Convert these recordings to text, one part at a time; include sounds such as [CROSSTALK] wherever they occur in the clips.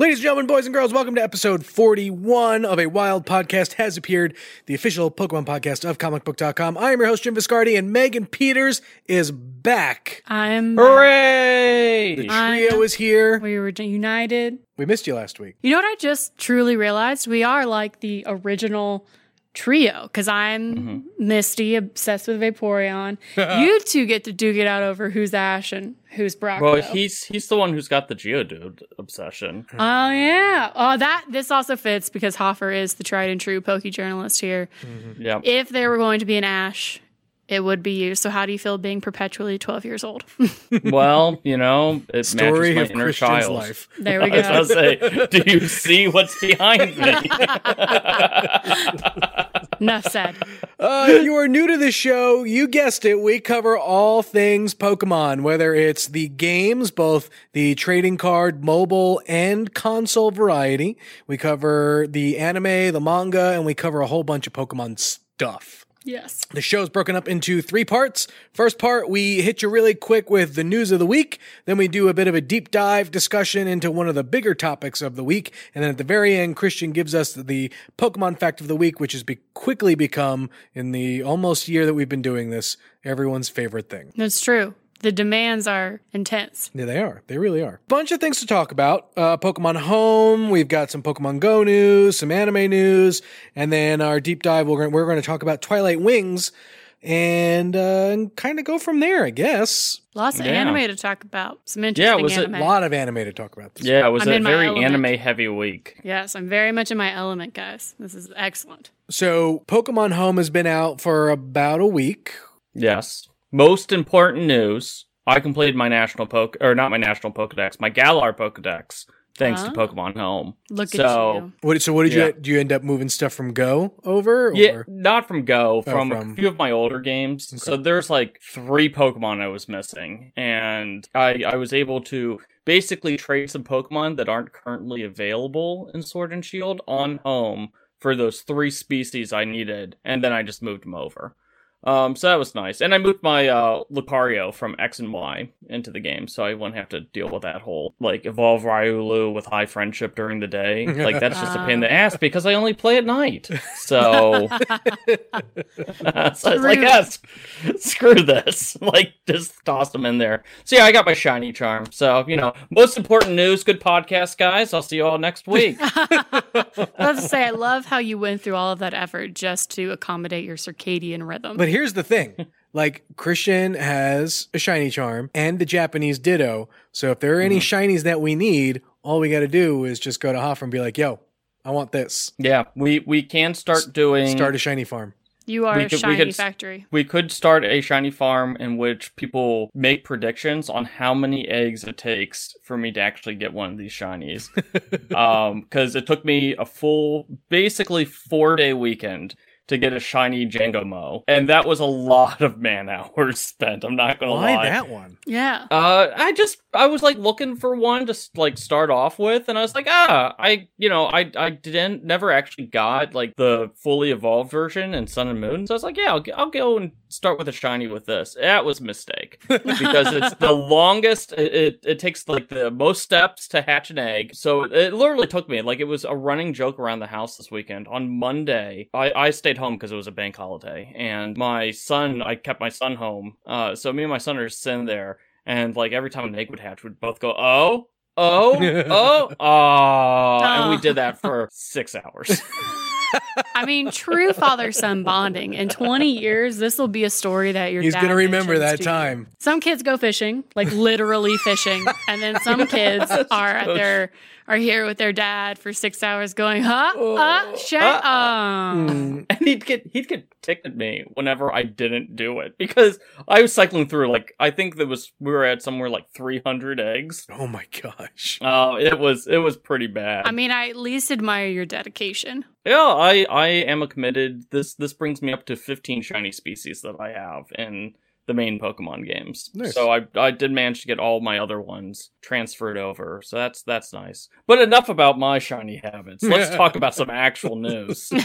Ladies and gentlemen, boys and girls, welcome to episode 41 of A Wild Podcast Has Appeared, the official Pokemon podcast of comicbook.com. I am your host, Jim Viscardi, and Megan Peters is back. I'm Hooray! The I trio know. is here. we were united. We missed you last week. You know what I just truly realized? We are like the original trio because I'm Mm-hmm. Misty, obsessed with Vaporeon. [LAUGHS] you two get to duke it out over who's Ash and who's Brock. Well, he's he's the one who's got the Geodude obsession. Oh yeah. Oh, that this also fits because Hoffer is the tried and true Poke journalist here. Yep. If there were going to be an Ash, it would be you. So how do you feel being perpetually 12 years old? [LAUGHS] well, you know, it Story matches my of inner Christian's child. life. there we I was go. gonna say, do you see what's behind me? [LAUGHS] Enough said. Uh, if you are new to the show, you guessed it. We cover all things Pokemon, whether it's the games, both the trading card, mobile, and console variety. We cover the anime, the manga, and we cover a whole bunch of Pokemon stuff. Yes. The show's broken up into three parts. First part, we hit you really quick with the news of the week. Then we do a bit of a deep dive discussion into one of the bigger topics of the week. And then at the very end, Christian gives us the Pokemon fact of the week, which has be- quickly become, in the almost year that we've been doing this, everyone's favorite thing. That's true. The demands are intense. Yeah, they are. They really are. Bunch of things to talk about. Uh, Pokemon Home. We've got some Pokemon Go news, some anime news, and then our deep dive. We're going we're going to talk about Twilight Wings, and uh, and kind of go from there. I guess Lots of Yeah. anime to talk about. Some interesting Yeah, was it anime. a lot of anime to talk about. This yeah, it was I'm a very anime heavy week. Yes, I'm very much in my element, guys. This is excellent. So Pokemon Home has been out for about a week. Yes. Most important news: I completed my national poke or not my national Pokedex, my Galar Pokedex, thanks to Oh. Pokemon Home. Look So- at you. What? So what did Yeah. you do? You end up moving stuff from Go over? Or? Yeah, not from Go, Oh, from, from- a few of my older games. So there's like three Pokemon I was missing, and I I was able to basically trade some Pokemon that aren't currently available in Sword and Shield on home for those three species I needed, and then I just moved them over. Um, so that was nice, and I moved my uh, Lucario from X and Y into the game, so I wouldn't have to deal with that whole like evolve Riolu with high friendship during the day. Like that's just a pain in the ass [LAUGHS] because I only play at night. So [LAUGHS] [LAUGHS] so I was like, Screw- yes, screw this. Like, just toss them in there. So yeah, I got my shiny charm. So you know, most important news. Good podcast, guys. I'll see you all next week. I have to say, I love how you went through all of that effort just to accommodate your circadian rhythm. But here's the thing. [LAUGHS] Like Christian has a shiny charm and the Japanese ditto. So if there are any shinies that we need, all we got to do is just go to Hoffer and be like, "Yo, I want this." yeah, we we can start doing. Start a shiny farm. you are we a could- we shiny could factory. we could start a shiny farm in which people make predictions on how many eggs it takes for me to actually get one of these shinies. [LAUGHS] um, because it took me a full, basically four day weekend to get a shiny Jangmo-o, and that was a lot of man hours [LAUGHS] spent. I'm not gonna Why lie. that one? Yeah. Uh, I just I was like looking for one to like start off with, and I was like, ah, I you know I I didn't never actually got like the fully evolved version in Sun and Moon, so I was like, yeah, I'll, I'll go and start with a shiny with this. That was a mistake [LAUGHS] because it's the longest. It, it it takes like the most steps to hatch an egg, so it literally took me like it was a running joke around the house this weekend. On Monday, I I stayed home because it was a bank holiday, and my son I kept my son home. Uh, so me and my son are sitting there. And like every time an egg would hatch, we'd both go, "Oh, oh, oh, oh," [LAUGHS] and we oh. did that for six hours. [LAUGHS] I mean, true father son bonding. In 20 years, this will be a story that your He's dad going to remember that to you. time. Some kids go fishing, like literally fishing, and then some [LAUGHS] kids are at their are here with their dad for six hours, going, "Huh? Uh, shut uh, up." Mm. [LAUGHS] and he'd get he'd get ticked at me whenever I didn't do it because I was cycling through like I think there was we were at somewhere like 300 eggs. Oh my gosh. Uh, it was it was pretty bad. I mean, I at least admire your dedication. Yeah, I I am a committed. This this brings me up to 15 shiny species that I have in the main Pokemon games. Nice. So I I did manage to get all my other ones transferred over. So that's that's nice. But enough about my shiny habits. Let's [LAUGHS] talk about some actual news. [LAUGHS]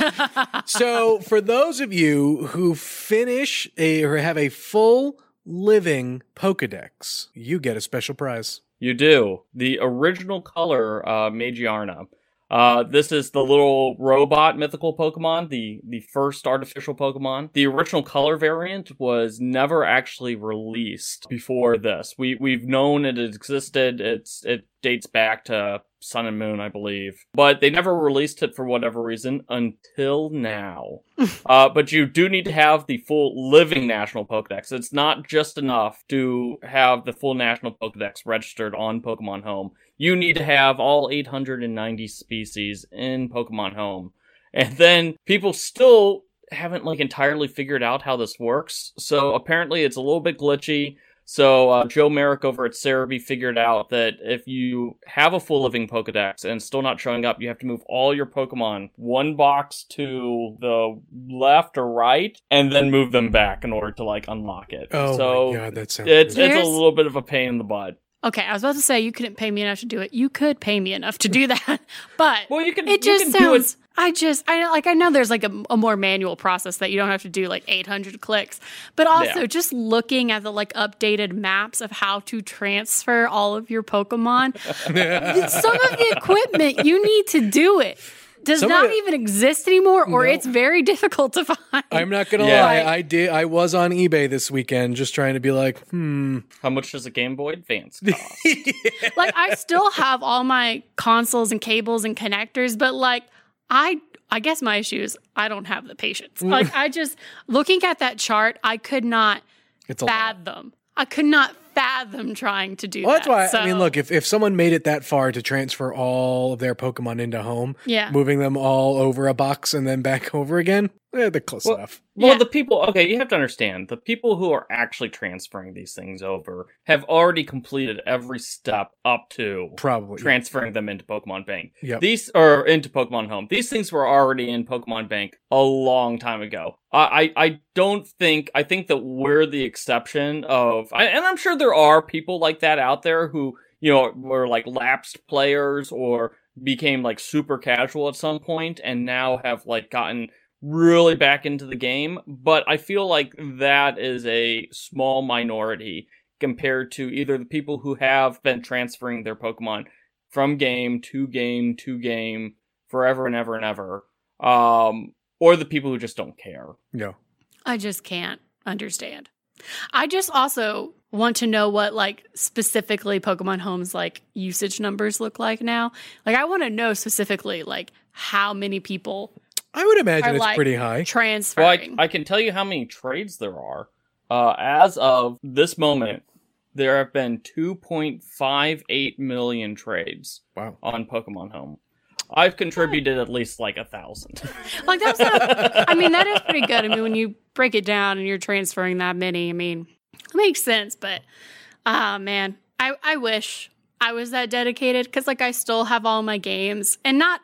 So, for those of you who finish a, or have a full living Pokedex, you get a special prize. You do. The original color, uh, Magearna. Uh, this is the little robot mythical Pokemon, the, the first artificial Pokemon. The original color variant was never actually released before this. We, we've known it existed. It's, it dates back to Sun and Moon, I believe. But they never released it for whatever reason until now. [LAUGHS] uh, but you do need to have the full living national Pokedex. It's not just enough to have the full national Pokedex registered on Pokemon Home. You need to have all 890 species in Pokemon Home. And then people still haven't like entirely figured out how this works. So apparently it's a little bit glitchy. So uh, Joe Merrick over at Serebii figured out that if you have a full living Pokedex and still not showing up, you have to move all your Pokemon one box to the left or right, and then move them back in order to like unlock it. Oh so my god, that sounds it's it's a little bit of a pain in the butt. Okay, I was about to say you couldn't pay me enough to do it. You could pay me enough to do [LAUGHS] that, but Well, you can it just can do it sounds. I just I like I know there's like a, a more manual process that you don't have to do like 800 clicks, but also Yeah. just looking at the like updated maps of how to transfer all of your Pokemon. [LAUGHS] some of the equipment you need to do it does Some not it- even exist anymore, or No. it's very [LAUGHS] difficult to find. I'm not gonna Yeah. lie. I did. I was on eBay this weekend, just trying to be like, hmm. How much does a Game Boy Advance [LAUGHS] cost? like I still have all my consoles and cables and connectors, but like I I guess my issue is I don't have the patience. Like [LAUGHS] I just looking at that chart, I could not It's a lot. fathom. I could not fathom trying to do Well, that's that. why. So, I mean, look, if, if someone made it that far to transfer all of their Pokemon into home, Yeah. moving them all over a box and then back [LAUGHS] over again, eh, they're close Well- enough. Well, Yeah. the people, okay, you have to understand, the people who are actually transferring these things over have already completed every step up to Probably. transferring them into Pokemon Bank. Yep. These, or into Pokemon Home. These things were already in Pokemon Bank a long time ago. I, I, I don't think, I think that we're the exception of, I, and I'm sure there are people like that out there who, you know, were like lapsed players or became like super casual at some point and now have like gotten really back into the game, but I feel like that is a small minority compared to either the people who have been transferring their Pokemon from game to game to game forever and ever and ever, um, or the people who just don't care. Yeah. I just can't understand. I just also want to know what like specifically Pokemon Home's like usage numbers look like now. Like I want to know specifically like how many people I would imagine Are it's like- pretty high. Well, I. I can tell you how many trades there are. Uh, as of this moment, there have been 2.58 million trades Wow. on Pokemon Home. I've contributed at least like a thousand. [LAUGHS] Like that's not, I mean that is pretty good. I mean when you break it down and you're transferring that many, I mean it makes sense, but ah man, I I wish I was that dedicated cuz like I still have all my games and not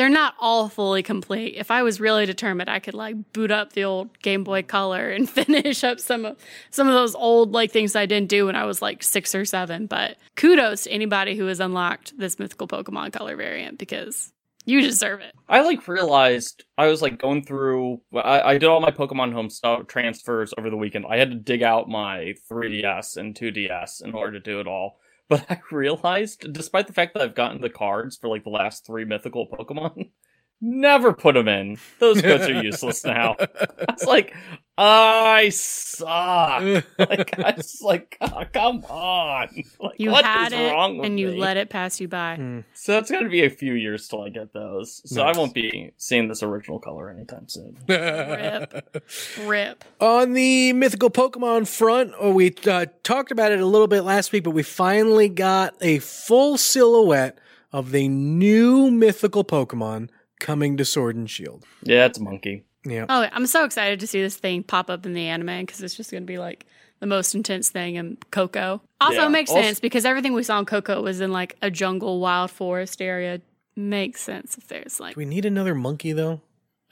they're not all fully complete. If I was really determined, I could like boot up the old Game Boy Color and [LAUGHS] finish up some of some of those old like things I didn't do when I was like 6 or 7, but kudos to anybody who has unlocked this mythical Pokemon Color variant because you deserve it. I like realized I was like going through. I, I did all my Pokemon Home stuff transfers over the weekend. I had to dig out my 3DS and 2DS in order to do it all. But I realized, despite the fact that I've gotten the cards for like the last three mythical Pokemon, [LAUGHS] never put them in. Those codes are [LAUGHS] useless now. I was like, I suck. [LAUGHS] [LAUGHS] like I was like, oh, come on. [LAUGHS] Like, You what had is it wrong with and you me? let it pass you by. Hmm. So it's gonna be a few years till I get those. So Nice. I won't be seeing this original color anytime soon. Rip. Rip. On the mythical Pokemon front, oh, we uh, talked about it a little bit last week, but we finally got a full silhouette of the new mythical Pokemon coming to Sword and Shield. Yeah, it's a monkey. Yeah. Oh, I'm so excited to see this thing pop up in the anime because it's just going to be like the most intense thing in Coco. Also, Yeah. it makes Also- sense because everything we saw in Coco was in like a jungle, wild forest area. Makes sense if there's like, Do we need another monkey though?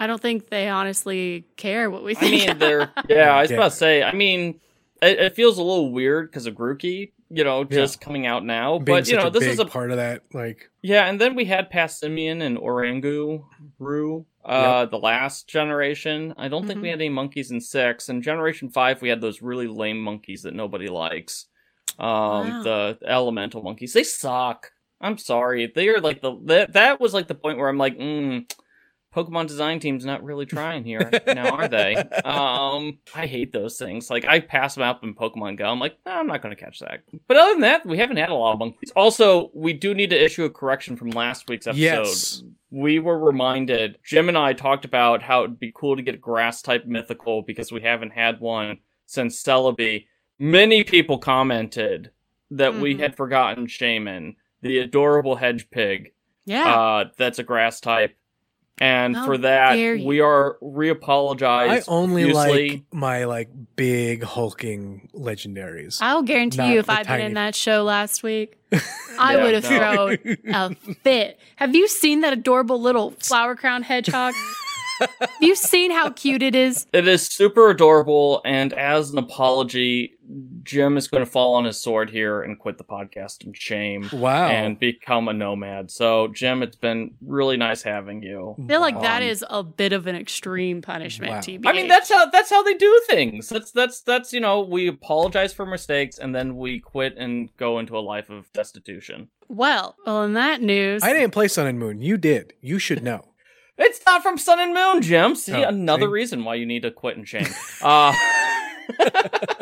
I don't think they honestly care what we think. I mean, they're [LAUGHS] yeah. I was Yeah. about to say. I mean, it, it feels a little weird because of Grookey, you know, just coming out now. Being but you know, this is a part of that. Like, yeah. And then we had Passimian and Orangu Roo. Uh, the last generation. I don't think we Mhm. had any monkeys in six. And generation five, we had those really lame monkeys that nobody likes. Um, Wow. the elemental monkeys. They suck. I'm sorry. They are like the that, that was like the point where I'm like, mm, Pokemon design team's not really [LAUGHS] trying here now, are they? Um, I hate those things. Like I pass them up in Pokemon Go. I'm like, "No, I'm not going to catch that. But other than that, we haven't had a lot of monkeys. Also, we do need to issue a correction from last week's episode. yes. We were reminded. Jim and I talked about how it'd be cool to get a grass type mythical because we haven't had one since Celebi. Many people commented that we Mhm. had forgotten Shaymin, the adorable hedge pig yeah. uh, that's a grass type. And How for that, dare you. we are I reapologize. only profusely. like my like big hulking legendaries. I'll guarantee you if the I'd been in that show last week, [LAUGHS] I Yeah, would have no. thrown [LAUGHS] a fit. Have you seen that adorable little flower crown hedgehog? [LAUGHS] Have you seen how cute it is? It is super adorable, and as an apology, Jim is going to fall on his sword here and quit the podcast in shame wow. and become a nomad. So, Jim, it's been really nice having you. I feel like that Um, is a bit of an extreme punishment, Wow. TBH. I mean, that's how that's how they do things. That's that's that's you know we apologize for mistakes and then we quit and go into a life of destitution. well. Well, in that news, I didn't play Sun and Moon. You did. You should know. [LAUGHS] It's not from Sun and Moon, Jim. See, Oh, another see? reason why you need to quit and shame. Uh, [LAUGHS] [LAUGHS]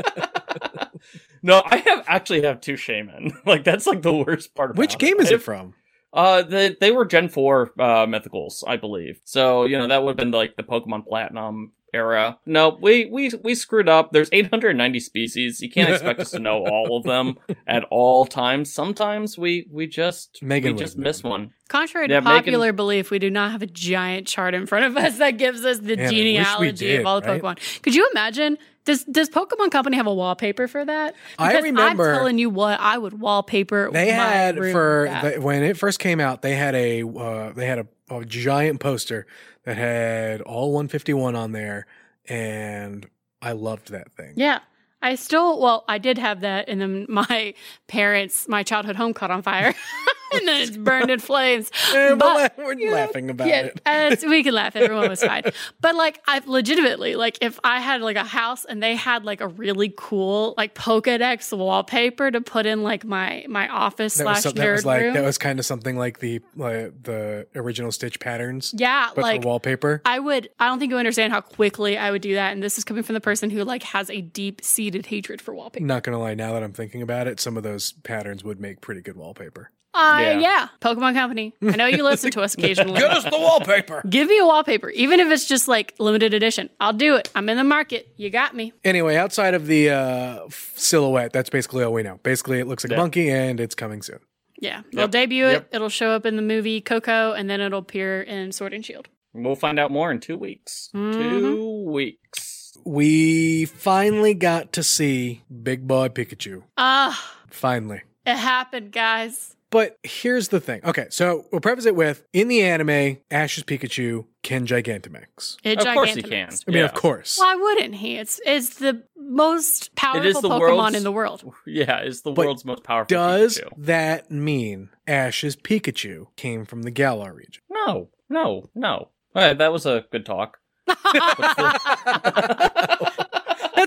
no, I have actually have two Shaymin. [LAUGHS] Like that's like the worst part of Which game is it from? Uh, they they were Gen Four uh mythicals, I believe. So you know that would have been like the Pokemon Platinum era. No, we we we screwed up. There's 890 species. You can't expect us to know [LAUGHS] all of them at all times. Sometimes we we just Megan we just miss one. contrary Yeah, to Megan- popular belief, we do not have a giant chart in front of us that gives us the Man, I wish we genealogy did, of all the right? Pokemon. Could you imagine? Does Does Pokemon Company have a wallpaper for that? I remember. I'm telling you what, I would wallpaper. They had for the, when it first came out. They had a uh, they had a, a giant poster that had all 151 on there, and I loved that thing. Yeah. I still, well, I did have that, and then [LAUGHS] my parents, my childhood home caught on fire, [LAUGHS] and then it's burned in flames. [LAUGHS] But we're laughing about yeah, it. we can laugh. Everyone was [LAUGHS] fine. But like, I legitimately, like, if I had like a house and they had like a really cool like Pokedex wallpaper to put in like my my office That was, slash some- that was like room, that was kind of something like the uh, the original Stitch patterns, yeah, like for wallpaper. I would. I don't think you understand how quickly I would do that. And this is coming from the person who like has a deep seated hatred for wallpaper. Not gonna lie, now that I'm thinking about it, some of those patterns would make pretty good wallpaper. Uh, Yeah. yeah. Pokemon Company. I know you listen to us [LAUGHS] occasionally. Give us the wallpaper. Give me a wallpaper, even if it's just like limited edition. I'll do it. I'm in the market. You got me. Anyway, outside of the uh, silhouette, that's basically all we know. Basically, it looks like Yeah. a monkey, and it's coming soon. Yeah. They'll Yep. debut it. Yep. It'll show up in the movie Coco, and then it'll appear in Sword and Shield. We'll find out more in two weeks. Mhm. Two weeks. We finally got to see Big Boy Pikachu. Ah, Finally. it happened, guys. But here's the thing. Okay, so we'll preface it with in the anime, Ash's Pikachu can Gigantamax. It Of course he can. I mean, Yeah. of course. Why wouldn't he? It's it's the most powerful the Pokemon in the world. Yeah, it's the But world's most powerful. Does Pikachu. that mean Ash's Pikachu came from the Galar region? No, no, no. All right, that was a good talk. [LAUGHS] [LAUGHS] [LAUGHS]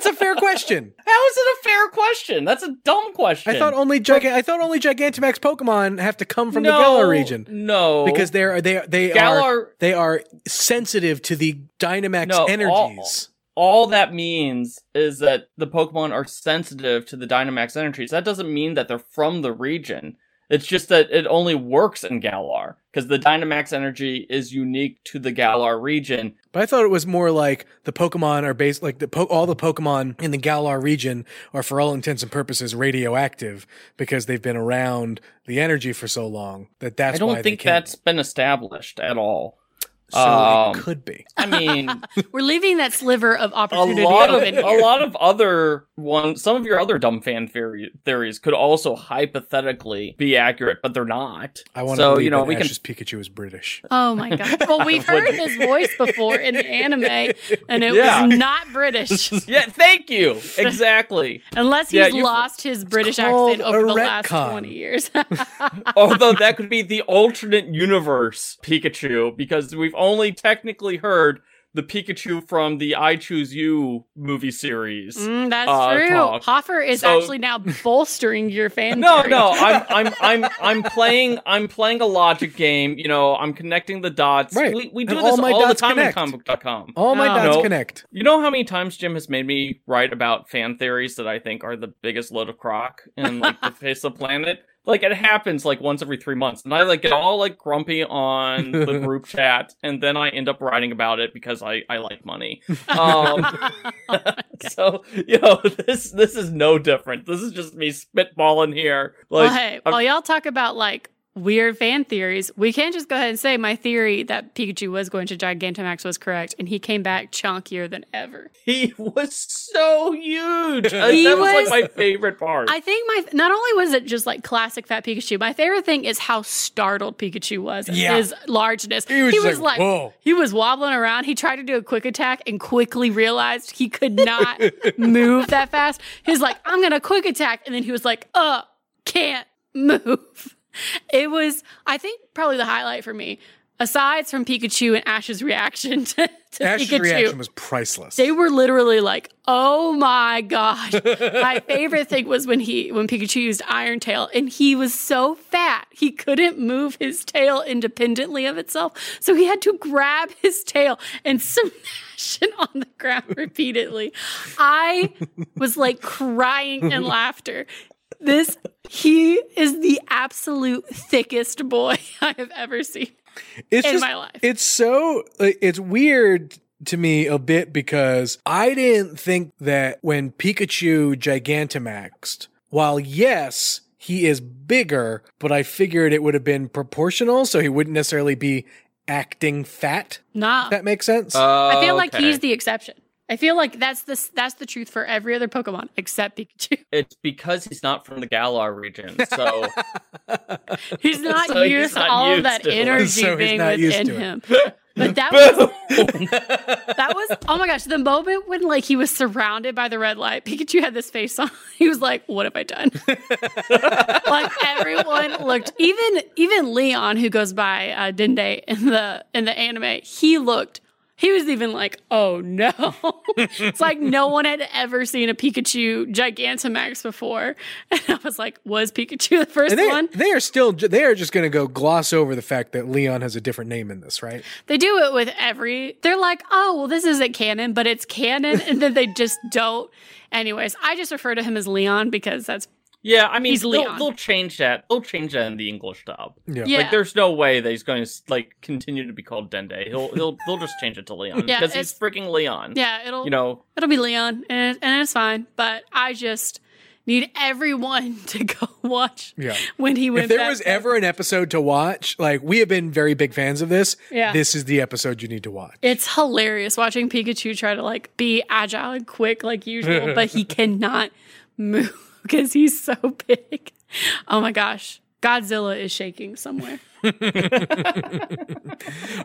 That's a fair question. [LAUGHS] How is it a fair question? That's a dumb question. I thought only Giga- I thought only Gigantamax Pokemon have to come from the No, Galar region No, because they're they they are Galar. they are sensitive to the Dynamax No, all- energies. all that means is that the Pokemon are sensitive to the Dynamax energies. That doesn't mean that they're from the region. It's just that it only works in Galar because the Dynamax energy is unique to the Galar region. But I thought it was more like the Pokemon are based like the po- all the Pokemon in the Galar region are for all intents and purposes radioactive because they've been around the energy for so long that that's I don't think that's been established at all. So um, it could be. I mean, [LAUGHS] We're leaving that sliver of opportunity. a opportunity lot of open a lot of other ones some of your other dumb fan theory, theories could also hypothetically be accurate but they're not I want to so believe you know that we can Ash's Pikachu is British. Oh my god! Well, we've [LAUGHS] heard his voice before in the anime, and it Yeah. was not British, [LAUGHS] yeah thank you exactly unless he's you- lost his British accent over a the last twenty years. although that could be the alternate universe pikachu because we've only technically heard the pikachu from the i choose you movie series Mm, that's Uh, true. talk. Hoffer is So- actually now [LAUGHS] bolstering your [LAUGHS] fan. No, theory. no, I'm [LAUGHS] I'm I'm I'm playing I'm playing a logic game, you know, I'm connecting the dots. Right. We we do And this all my all the time connect. in comicbook.com. All my Oh. dots No. connect. You know how many times Jim has made me write about fan theories that I think are the biggest load of crock in like the face of the planet? Like it happens like once every three months, and I like get all like grumpy on the [LAUGHS] group chat, and then I end up writing about it because I I like money. [LAUGHS] Um, [LAUGHS] so you know this this is no different. This is just me spitballing here. Like well, hey, I'm- while y'all talk about like weird fan theories, we can't just go ahead and say my theory that Pikachu was going to Gigantamax was correct, and he came back chunkier than ever. He was so huge. He that was, was- like my favorite part. I think my not only was it just like classic fat Pikachu, my favorite thing is how startled Pikachu was at Yeah. his largeness. He was just like, "Whoa." he was wobbling around. He tried to do a quick attack and quickly realized he could not [LAUGHS] move that fast. He's like, I'm gonna quick attack, and then he was like, uh, can't move. It was, I think, probably the highlight for me. Aside from Pikachu and Ash's reaction [LAUGHS] to, to Ash's Pikachu, reaction was priceless. they were literally like, "Oh my god!" [LAUGHS] my favorite thing was when he when Pikachu used Iron Tail, and he was so fat he couldn't move his tail independently of itself, so he had to grab his tail and smash it on the ground [LAUGHS] repeatedly. I was like crying in laughter. This he is the absolute thickest boy [LAUGHS] I have ever seen. it's in just, my life. It's so it's weird to me a bit because I didn't think that when Pikachu Gigantamaxed, while yes, he is bigger, but I figured it would have been proportional, so he wouldn't necessarily be acting fat. Nah, If that makes sense. Oh, I feel like Okay. he's the exception. I feel like that's the that's the truth for every other Pokemon except Pikachu. [LAUGHS] It's because he's not from the Galar region, so [LAUGHS] He's not So he's used to not all of that to energy So being within him. [LAUGHS] But that was that was oh my gosh, the moment when like he was surrounded by the red light, Pikachu had this face on. He was like, "What have I done?" like everyone looked, even even Leon, who goes by uh, Dande in the in the anime, he looked. He was even like, "Oh no!" [LAUGHS] it's like no one had ever seen a Pikachu Gigantamax before, [LAUGHS] and I was like, "Was Pikachu the first they, one?" they are still they are just going to go gloss over the fact that Leon has a different name in this, right? They do it with every. They're like, oh, well, this isn't canon, but it's canon, and then they just don't. Anyways, I just refer to him as Leon because that's yeah. I mean, they'll, they'll change that. They'll change that in the English dub. Yeah. yeah. Like, there's no way that he's going to like continue to be called Dande. He'll [LAUGHS] he'll they'll just change it to Leon Yeah, because he's freaking Leon. yeah, it'll You know, it'll be Leon, and and it's fine. But I just need everyone [LAUGHS] to go watch. Yeah. When he went, If there back was to- ever an episode to watch, like we have been very big fans of this, Yeah. this is the episode you need to watch. It's hilarious watching Pikachu try to like be agile and quick like usual, [LAUGHS] but he cannot move [LAUGHS] because he's so big. Oh my gosh. Godzilla is shaking somewhere. [LAUGHS]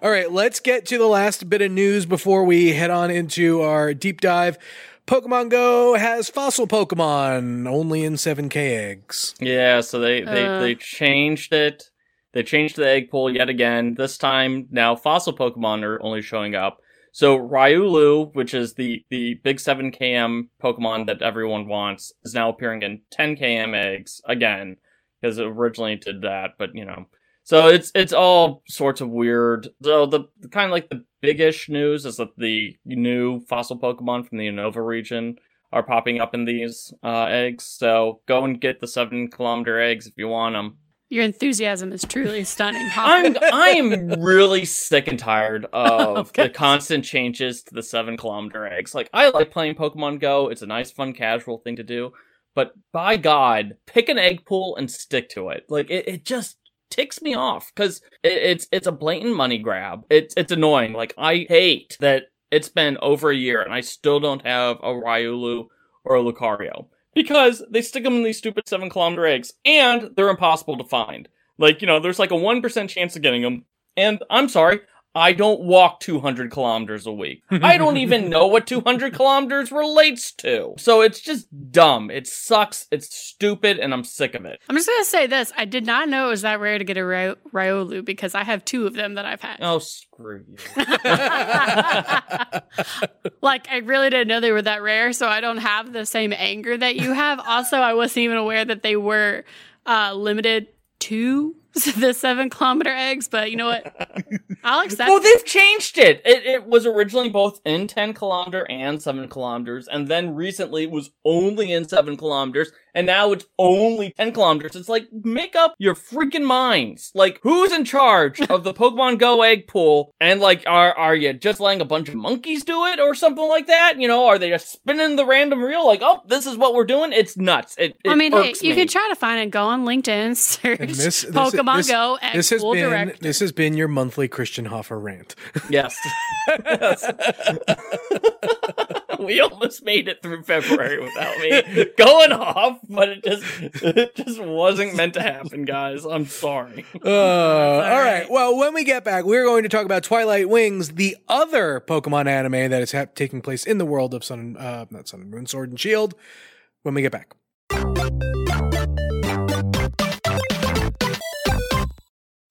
All right, let's get to the last bit of news before we head on into our deep dive. Pokemon Go has fossil Pokemon only in 7K eggs. yeah. So they they Uh. they changed it. They changed the egg pool yet again. This time now fossil Pokemon are only showing up. So Riolu, which is the the big 7 km Pokemon that everyone wants, is now appearing in 10 km eggs again because it originally did that, but you know. So it's it's all sorts of weird. So the kind of like the biggish news is that the new fossil Pokemon from the Unova region are popping up in these uh, eggs. So go and get the seven kilometer eggs if you want them. Your enthusiasm is truly stunning. I'm I'm [LAUGHS] really sick and tired of okay. the constant changes to the seven kilometer eggs. Like I like playing Pokemon Go. It's a nice, fun, casual thing to do. But by God, pick an egg pool and stick to it. Like it, it just ticks me off because it, it's it's a blatant money grab. It's it's annoying. Like I hate that it's been over a year and I still don't have a Riolu or a Lucario because they stick them in these stupid seven kilometer eggs and they're impossible to find. Like you know, there's like a one percent chance of getting them. And I'm sorry, I don't walk 200 kilometers a week. I don't even [LAUGHS] know what 200 kilometers relates to. So it's just dumb. It sucks. It's stupid, and I'm sick of it. I'm just gonna say this: I did not know it was that rare to get a Ry- Riolu because I have two of them that I've had. Oh, screw you! [LAUGHS] like I really didn't know they were that rare, so I don't have the same anger that you have. Also, I wasn't even aware that they were uh, limited to [LAUGHS] the seven kilometer eggs, but you know what? [LAUGHS] I'll accept. well, they've changed it. it. It was originally both in ten kilometer and seven kilometers, and then recently it was only in seven kilometers, and now it's only ten kilometers. It's like make up your freaking minds. Like who's in charge of the Pokemon Go egg pool? And like, are are you just letting a bunch of monkeys do it or something like that? You know, are they just spinning the random reel? Like, oh, this is what we're doing. It's nuts. It. it I mean, hey, you me. could try to find it. Go on LinkedIn, [LAUGHS] search this, this, Pokemon Pokemon this, Go this has been director. this has been your monthly Christian Hoffer rant. Yes. [LAUGHS] [LAUGHS] [LAUGHS] we almost made it through February without me going off, but it just it just wasn't meant to happen, guys. I'm sorry. [LAUGHS] Uh, all right. Well, when we get back, we're going to talk about Twilight Wings, the other Pokemon anime that is ha- taking place in the world of Sun, uh, not Sun and Moon, Sword and Shield. When we get back.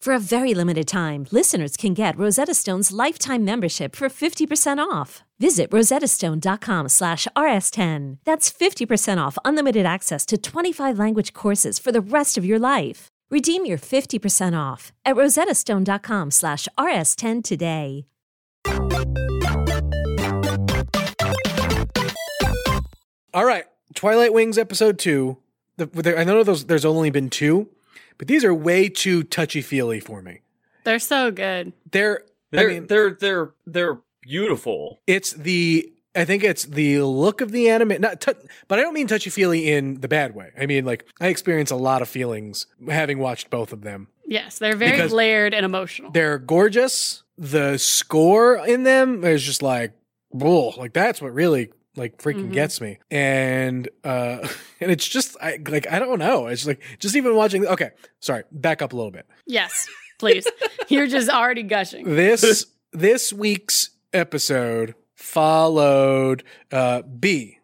For a very limited time, listeners can get Rosetta Stone's lifetime membership for 50% off. Visit rosettastone.com slash rs10. That's 50% off unlimited access to 25 language courses for the rest of your life. Redeem your 50% off at rosettastone.com slash rs10 today. All right. Twilight Wings episode two. The, I know those, there's only been two, but these are way too touchy feely for me. They're so good. They're They're I mean, they're they're they're beautiful. it's the I think it's the look of the anime, not t- but I don't mean touchy feely in the bad way. I mean like I experience a lot of feelings having watched both of them. Yes, they're very layered and emotional. They're gorgeous. The score in them is just like, bull. Like that's what really like freaking Mhm. gets me. And uh [LAUGHS] and it's just I like I don't know. It's like just even watching. Okay, sorry. Back up a little bit. Yes, please. [LAUGHS] You're just already gushing. This [LAUGHS] this week's episode followed uh Bea,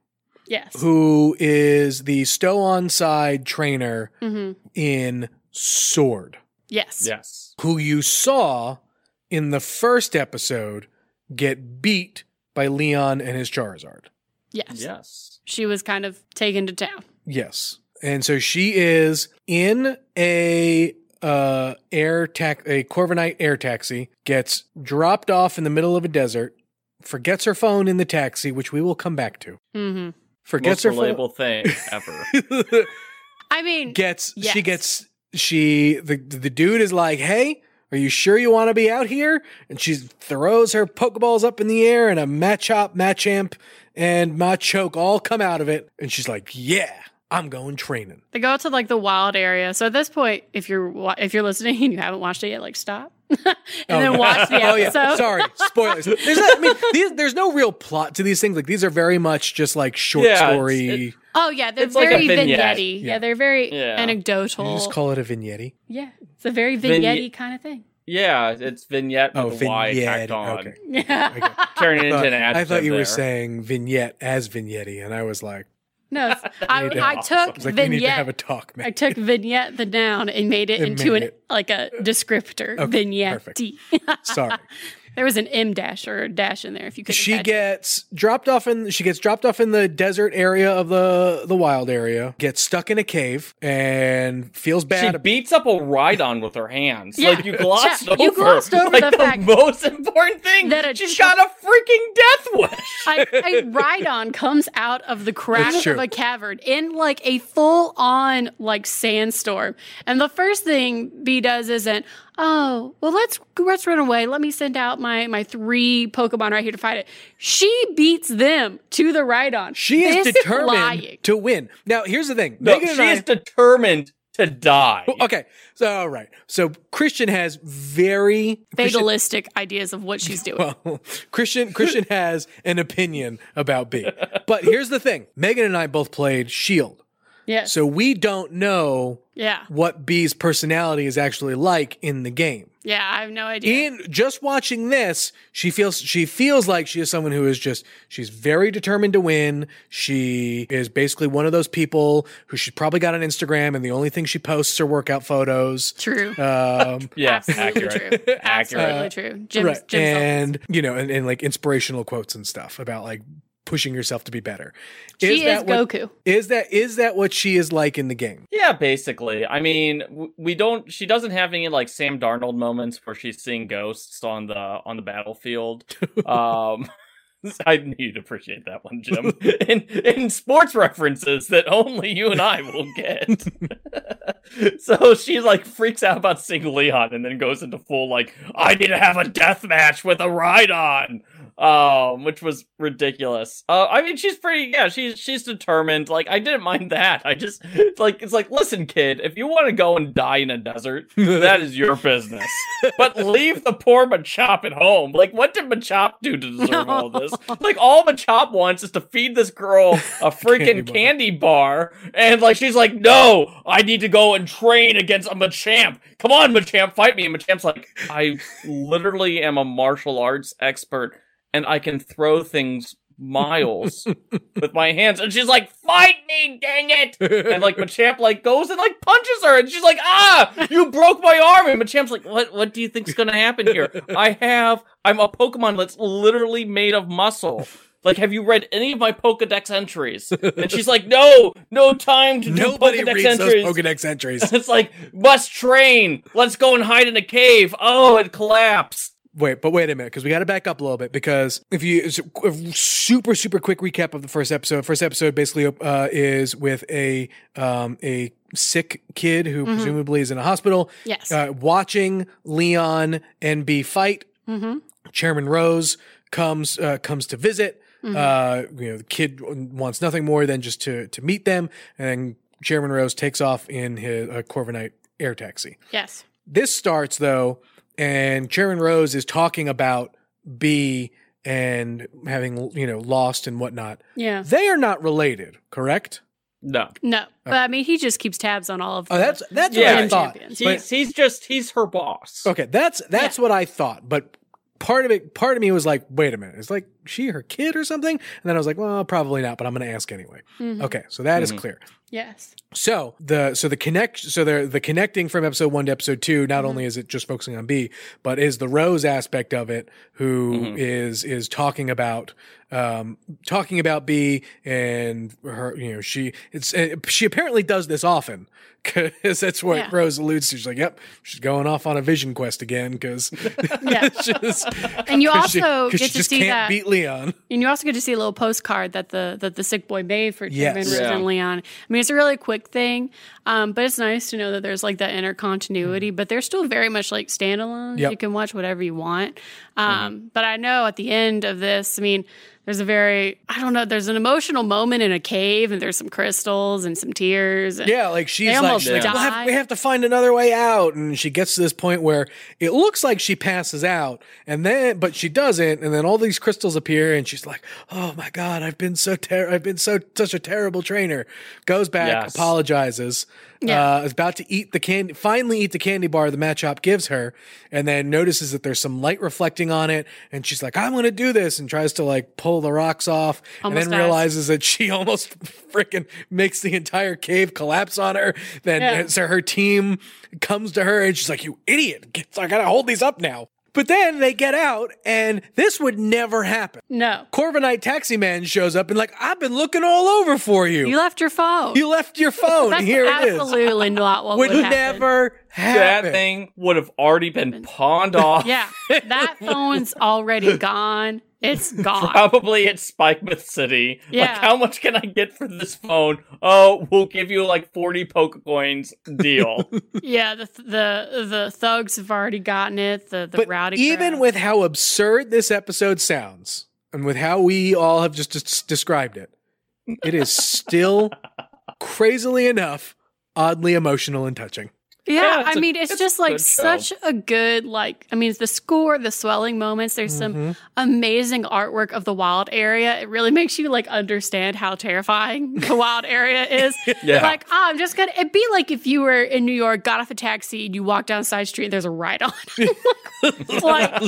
Yes. who is the Stow-on-Side trainer hmm in Sword, Yes. Yes. who you saw in the first episode get beat by Leon and his Charizard. Yes. Yes. She was kind of taken to town. Yes. And so she is in a uh air tax a Corviknight air taxi, gets dropped off in the middle of a desert, forgets her phone in the taxi, which we will come back to. hmm Forgets Most her phone. relatable thing ever. [LAUGHS] I mean, gets Yes. she gets she the the dude is like, "Hey, are you sure you want to be out here?" And she throws her pokeballs up in the air and a Machop, Machamp, and Machoke all come out of it, and she's like, "Yeah, I'm going training." they go out to like the wild area. So at this point, if you're if you're listening and you haven't watched it yet, like stop, [LAUGHS] and oh, then watch the Oh yeah, episode. sorry, spoilers. [LAUGHS] There's, not, I mean, these, there's no real plot to these things. Like these are very much just like short Yeah, it's- story. Oh yeah, they're It's like a very vignette. vignette Yeah. Yeah. they're very Yeah. anecdotal. you just call it a vignette. yeah, it's a very Vignette- vignette kind of thing. Yeah, it's vignette Oh, with a Y vignette. tacked on. Okay. Yeah. [LAUGHS] Turn it I into thought, an adjective. I thought you were saying vignette as vignette, and I was like, No, [LAUGHS] I, to- I I took was like, we need to have a vignette. talk, man. I took vignette the noun and made it [LAUGHS] And into made an it- like a descriptor. Okay, vignette. perfect. Sorry. There was an M dash or a dash in there if you could. she gets dropped off in she gets dropped off in the desert area of the the wild area gets stuck in a cave and feels bad. She beats up a Rhydon with her hands. Yeah. Like you glossed Yeah, over. you glossed over like the fact most important thing. that a she's ch- got a freaking death wish. I, a Rhydon comes out of the crack of a cavern in like a full on like sandstorm. And the first thing Bea does isn't, oh, well let's let's run away. Let me send out my my three Pokemon right here to fight it. She beats them to the right on she is This determined lying. to win now here's the thing No, Megan she I, is determined to die. okay so all right so christian has very Christian, fatalistic ideas of what she's doing. [LAUGHS] well, Christian Christian [LAUGHS] has an opinion about Bea. But here's the thing. Megan and I both played Shield. Yes. So we don't know yeah. what Bea's personality is actually like in the game. Yeah, I have no idea. In just watching this, she feels she feels like she is someone who is just she's very determined to win. She is basically one of those people who she's probably got on Instagram and the only thing she posts are workout photos. True. Um [LAUGHS] Yeah, Absolutely accurate. true. Accurate. Absolutely true. Jim's, right. Jim's and you know, and, and like inspirational quotes and stuff about like pushing yourself to be better. she is, that what- Goku. Is that is that what she is like in the game? Yeah, basically. I mean, we don't. She doesn't have any like Sam Darnold moments where she's seeing ghosts on the on the battlefield. [LAUGHS] um, [LAUGHS] I need you to appreciate that one, Jim. [LAUGHS] in in sports references that only you and I will get. so she like freaks out about seeing Leon and then goes into full like, I need to have a death match with a Rhydon. Um, which was ridiculous. Uh, I mean, she's pretty. Yeah, she's she's determined. Like, I didn't mind that. I just it's like it's like, listen, kid, if you want to go and die in a desert, that is your business. but [LAUGHS] leave the poor Machop at home. Like, what did Machop do to deserve all this? [LAUGHS] Like, all Machop wants is to feed this girl [LAUGHS] a freaking Candy candy bar. bar. and like she's like, no, I need to go and train against a Machamp. Come on, Machamp, fight me. And Machamp's like, I literally am a martial arts expert and I can throw things miles [LAUGHS] with my hands. And she's like, fight me, dang it. And like Machamp like goes and like punches her and she's like, ah, you broke my arm. And Machamp's like, what, what do you think's gonna happen here? I have, I'm a Pokemon that's literally made of muscle. Like, have you read any of my Pokedex entries? And she's like, no, no time to do Nobody Pokedex reads entries. those Pokedex entries. [LAUGHS] it's like, must train. Let's go and hide in a cave. Oh, it collapsed. Wait, but wait a minute, because we got to back up a little bit. Because if you a super super quick recap of the first episode, first episode basically uh, is with a um, a sick kid who presumably is in a hospital, Yes. uh, watching Leon and Bea fight. mm-hmm. Chairman Rose comes uh, comes to visit. Mm-hmm. Uh, you know, the kid wants nothing more than just to to meet them, and Chairman Rose takes off in his uh, Corviknight air taxi. Yes. This starts though, and Chairman Rose is talking about Bea and having you know lost and whatnot. Yeah. They are not related, correct? No. No, but I mean, he just keeps tabs on all of. Oh, that's that's Yeah, what I gym thought. champions. He's, he's just, he's her boss. Okay, that's that's what I thought, but part of it, part of me was like, wait a minute, is like she her kid or something? And then I was like, well, probably not, but I'm going to ask anyway. Mhm. Okay, so that is Mhm. clear. Yes. So the so the connect so the the connecting from episode one to episode two. Not Mhm. only is it just focusing on Bea, but is the Rose aspect of it, who is Mhm. is talking about um talking about Bea and her. You know, she it's uh, she apparently does this often [LAUGHS] because that's what Yeah. Rose alludes to. She's like, "Yep, she's going off on a vision quest again." Because [LAUGHS] Yeah. [LAUGHS] And you also because get she to just see can't that, beat Leon. and you also get to see a little postcard that the that the sick boy made for Yes. Rose Yeah. and Leon. I mean, it's a really quick thing, um, but it's nice to know that there's like that inner continuity. But they're still very much like standalone. Yep. You can watch whatever you want. Um, But I know at the end of this, I mean, there's a very I don't know. There's an emotional moment in a cave, and there's some crystals and some tears. And Yeah, like she's They like, almost she's like, we'll have, we have to find another way out, and she gets to this point where it looks like she passes out, and then but she doesn't, and then all these crystals appear, and she's like, "Oh my god, I've been so ter- I've been so such a terrible trainer." Goes back, Yes. apologizes, Yeah. uh, is about to eat the candy, finally eat the candy bar the Machop gives her, and then notices that there's some light reflecting on it, and she's like, "I'm going to do this," and tries to like pull the rocks off, Almost and then dies. realizes that she [LAUGHS] almost freaking makes the entire cave collapse on her. Then Yeah. so her team comes to her and she's like, "You idiot! I gotta hold these up now." But then they get out, and this would never happen. no, Corviknight Taxi Man shows up and like, "I've been looking all over for you. you left your phone. You left your phone. That's Here it is." absolutely not what Would would, happen. never happen. That thing would have already been pawned off. Yeah, that phone's already [LAUGHS] gone. It's [LAUGHS] gone. Probably at Spikemuth City. Like, Yeah. how much can I get for this phone? Oh, we'll give you like 40 poke coins deal. [LAUGHS] Yeah, the the the thugs have already gotten it. The the But rowdy. even crowd. with how absurd this episode sounds, and with how we all have just, just described it, it is still [LAUGHS] crazily enough oddly emotional and touching. Yeah, Yeah, I a- mean, it's, it's just like show. such a good like. I mean, the score, the swelling moments. There's Mm-hmm. some amazing artwork of the wild area. It really makes you like understand how terrifying [LAUGHS] the wild area is. [LAUGHS] Yeah. Like, oh, I'm just gonna. It'd be like if you were in New York, got off a taxi, and you walk down a side street, and there's a Rhydon. [LAUGHS] like,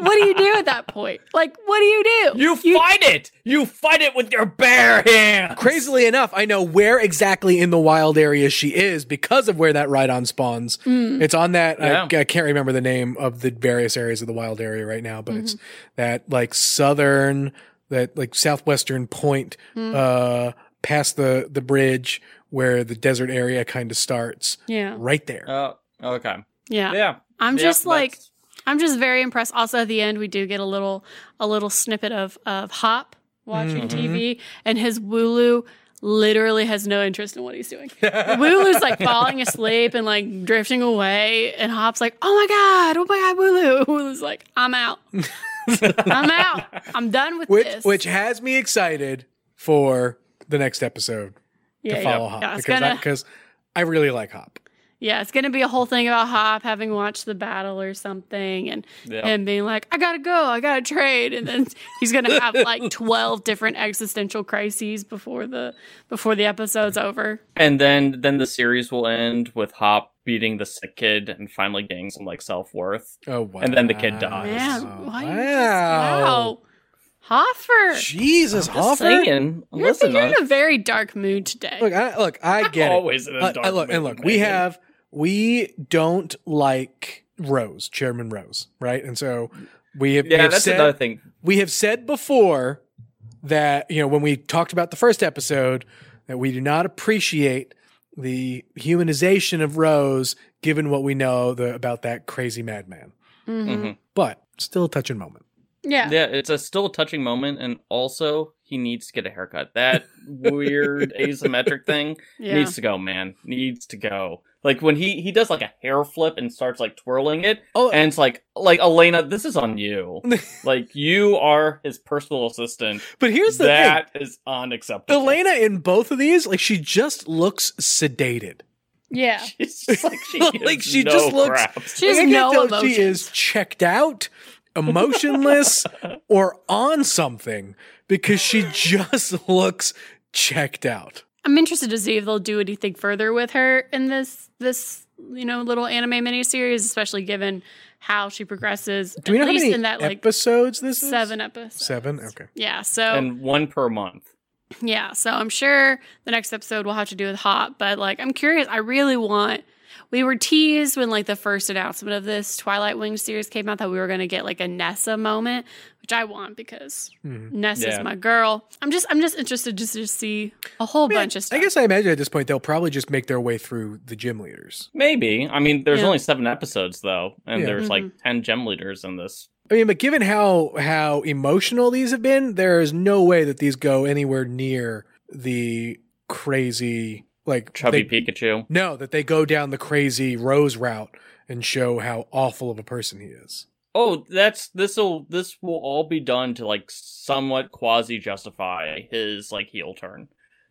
what do you do at that point? Like, what do you do? You fight it! You fight it with your bare hands! Crazily enough, I know where exactly in the wild area she is because of where that Rhydon spawns. It's on that, Yeah. I, I can't remember the name of the various areas of the wild area right now, but it's Mm-hmm. that like southern, that like southwestern point, Mm. uh, past the, the bridge where the desert area kind of starts. Yeah. Right there. Oh, okay. Yeah. Yeah. I'm Yeah, just like I'm just very impressed. Also at the end we do get a little a little snippet of of Hop watching Mm-hmm. TV and his Wooloo literally has no interest in what he's doing. Wooloo's like [LAUGHS] falling asleep and like drifting away and Hop's like, "Oh my god, oh my god, Wooloo." [LAUGHS] Wooloo's like, "I'm out. [LAUGHS] I'm out. I'm done with which, this." which has me excited for the next episode yeah, to yeah. follow Hop Yeah, because gonna I, because I really like Hop. Yeah, it's gonna be a whole thing about Hop having watched the battle or something, and Yeah. him being like, "I gotta go, I gotta trade," and then [LAUGHS] he's gonna have like twelve different existential crises before the before the episode's over. And then then the series will end with Hop beating the sick kid and finally getting some like self worth. Oh wow! And then the kid dies. Man, Oh, why wow. you just- wow, Hoffer, Jesus, Just Hoffer. saying. you're, Listen, you're in a very dark mood today. Look, I, look, I get it. always in a Uh, dark uh, look, and mood, look, we have we don't like Rose, Chairman Rose, right? And so we have, we yeah, have that's said, another thing. we have said before that you know when we talked about the first episode that we do not appreciate the humanization of Rose, given what we know the, about that crazy madman. Mhm. Mhm. But still a touching moment. Yeah, Yeah, it's a still a touching moment, and also he needs to get a haircut. That weird [LAUGHS] asymmetric thing yeah. needs to go, man. Needs to go. Like when he he does like a hair flip and starts like twirling it, Oh, and it's like like Elena, this is on you. [LAUGHS] like you are his personal assistant. but here's the thing That is unacceptable. Elena in both of these, like she just looks sedated. yeah. [LAUGHS] She's just like she [LAUGHS] Like, she no just looks- craps. She has Like, I can't no tell if She is checked out, emotionless, or on something because she just looks checked out. I'm interested to see if they'll do anything further with her in this this you know little anime miniseries, especially given how she progresses. Do we know at how many in that like episodes this is? seven episodes. Seven? Okay. Yeah. So and one per month. yeah. So I'm sure the next episode will have to do with Hop, but like I'm curious. I really want. We were teased when like the first announcement of this Twilight Wings series came out that we were going to get like a Nessa moment, which I want because Mhm. Nessa's Yeah. my girl. I'm just I'm just interested just to see a whole Yeah, bunch of stuff. I guess I imagine at this point they'll probably just make their way through the gym leaders. Maybe. I mean, there's Yeah. only seven episodes though, and Yeah. there's like Mhm. ten gym leaders in this. I mean, but given how how emotional these have been, there is no way that these go anywhere near the crazy like Chubby they- Pikachu. No, that they go down the crazy Rose route and show how awful of a person he is. Oh, that's this'll this will all be done to like somewhat quasi justify his like heel turn.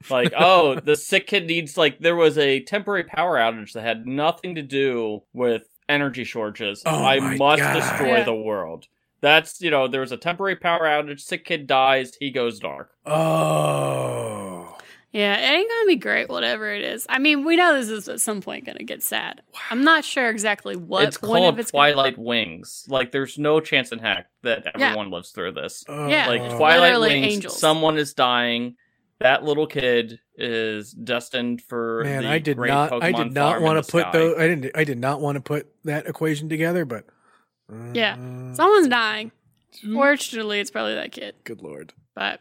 Like, [LAUGHS] oh, the sick kid needs like there was a temporary power outage that had nothing to do with energy shortages. Oh I must God. destroy Yeah. the world. That's you know, there was a temporary power outage, sick kid dies, he goes dark. Oh. Yeah, it ain't gonna be great, whatever it is. I mean, we know this is at some point gonna get sad. I'm not sure exactly what it's point called of it's gonna- Twilight Wings. Like there's no chance in heck that Yeah. everyone lives through this. Yeah, like it's Twilight literally Wings, angels. someone is dying. That little kid is destined for Man, the I did great not. I did not want to put those. I didn't. I did not want to put that equation together. But uh, Yeah. Someone's dying. Fortunately, it's probably that kid. Good lord. But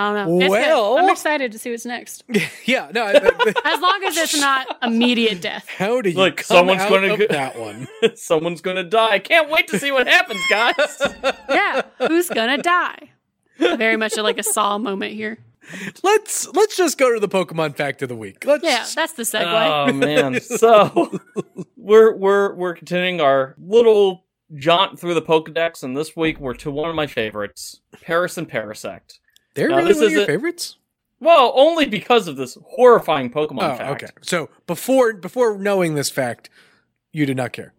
I don't know. It's good. Well- I'm excited to see what's next. [LAUGHS] yeah. No. I- I- [LAUGHS] As long as it's not immediate death. how do you Look, come someone's gonna of go- that one? [LAUGHS] Someone's gonna die. I can't wait to see what happens, guys. Yeah, who's gonna die? Very much like a Saw moment here. let's let's just go to the Pokemon fact of the week. Let's. Yeah, that's the segue. oh man. So we're we're we're continuing our little jaunt through the Pokedex, and this week we're to one of my favorites, Paras and Parasect. They're Now, really this one of your a- favorites. Well, only because of this horrifying Pokemon Oh, fact. okay. So before before knowing this fact, you did not care.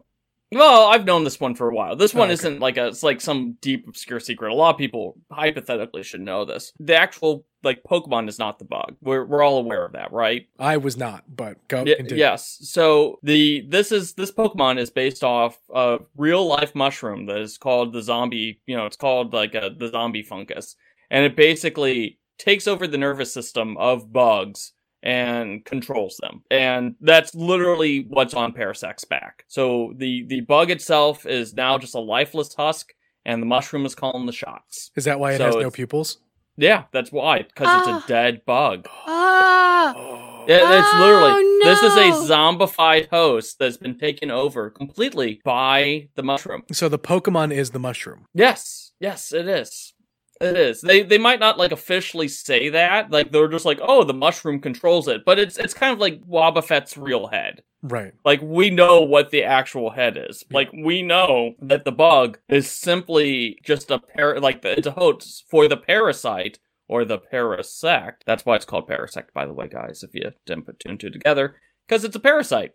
Well, I've known this one for a while. This oh, one Oh, okay. isn't like a it's like some deep obscure secret. A lot of people hypothetically should know this. The actual like Pokemon is not the bug. We're we're all aware of that, right? I was not, but go Y- continue. yes. So the this is this Pokemon is based off a real life mushroom that is called the zombie. You know, it's called like a, the zombie fungus, and it basically takes over the nervous system of bugs and controls them. And that's literally what's on Parasect's back. So the the bug itself is now just a lifeless husk, and the mushroom is calling the shots. Is that why it So has no pupils? Yeah, that's why, because Ah. it's a dead bug. Ah, Oh. It- it's literally Oh, this is a zombified host that's been taken over completely by the mushroom. So the Pokemon is the mushroom. Yes, yes, it is. It is. They they might not like officially say that. Like they're just like, oh, the mushroom controls it, but it's it's kind of like Wobbuffet's real head. Right. Like we know what the actual head is. Like we know that the bug is simply just a par like it's a host for the parasite or the parasect. That's why it's called parasect, by the way, guys. If you didn't put two and two together, because it's a parasite.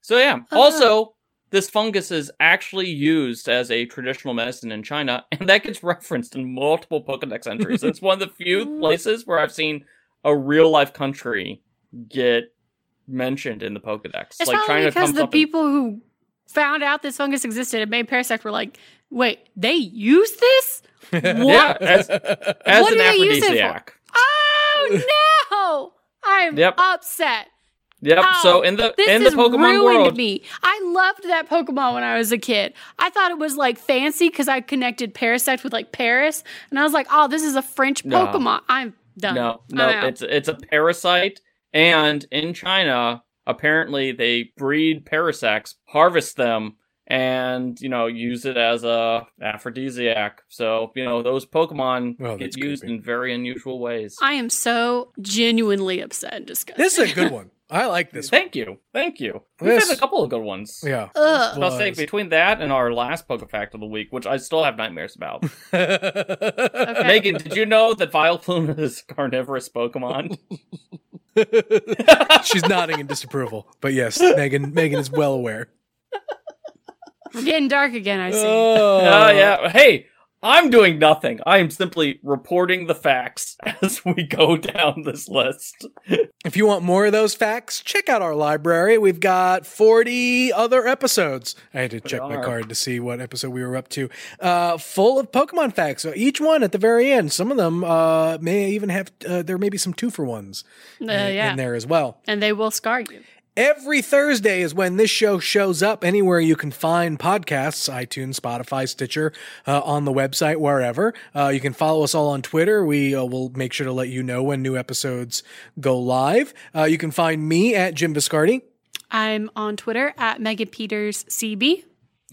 So yeah. Uh-huh. Also, this fungus is actually used as a traditional medicine in China, [LAUGHS] and that gets referenced in multiple Pokedex entries. it's one of the few [LAUGHS] places where I've seen a real life country get mentioned in the Pokedex. it's like probably China because the up and- people who found out this fungus existed and made Parasect were like, "Wait, they use this? [LAUGHS] What? yeah, as, as What an do they use it for? Oh no! I'm Yep. upset. Yep. Ow, so in the this in the has Pokemon ruined world, me. I loved that Pokemon when I was a kid. I thought it was like fancy because I connected Parasect with like Paris, and I was like, "Oh, this is a French No. Pokemon." I'm done. no, no, it's it's a parasite, and in China, apparently they breed parasects, harvest them, and you know use it as a aphrodisiac. So you know those Pokemon Oh, get used creepy. in very unusual ways. I am so genuinely upset and disgusted. This is a good one. I like this one. Thank you, thank you. We've This- had a couple of good ones. Yeah. Ugh. I'll say between that and our last Pokefact of the week, which I still have nightmares about. [LAUGHS] Okay. Megan, did you know that Vileplume is a carnivorous Pokemon? [LAUGHS] She's nodding in disapproval. But yes, Megan Megan is well aware. We're getting dark again. I see. Oh uh, yeah. Hey, I'm doing nothing. I am simply reporting the facts [LAUGHS] as we go down this list. If you want more of those facts, check out our library. We've got 40 other episodes. I had to check my card to see what episode we were up to. Uh, full of Pokemon facts. So each one at the very end. Some of them uh, may even have, uh, there may be some two for ones Uh, in, yeah, in there as well. and they will scar you. Every Thursday is when this show shows up anywhere you can find podcasts iTunes, Spotify, Stitcher, uh, on the website, wherever. Uh, you can follow us all on Twitter. We uh, will make sure to let you know when new episodes go live. Uh, you can find me at Tim Viscardi. I'm on Twitter at Megan Peters CB.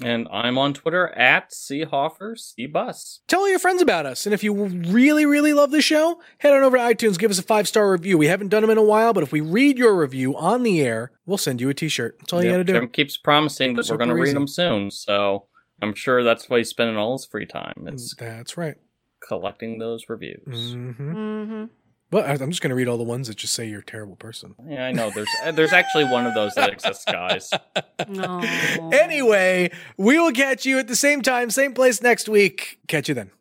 And I'm on Twitter at Seahoffer Bus. Tell all your friends about us. And if you really, really love the show, head on over to iTunes, give us a five star review. We haven't done them in a while, but if we read your review on the air, we'll send you a t shirt. That's all you got to do. Tim keeps promising that we're going to read them soon. So I'm sure that's why he's spending all his free time. It's That's right. collecting those reviews. hmm Mm-hmm. Well, I- I'm just going to read all the ones that just say you're a terrible person. Yeah, I know. There's uh, there's actually one of those that exists, guys. [LAUGHS] No. Anyway, we will catch you at the same time, same place next week. Catch you then.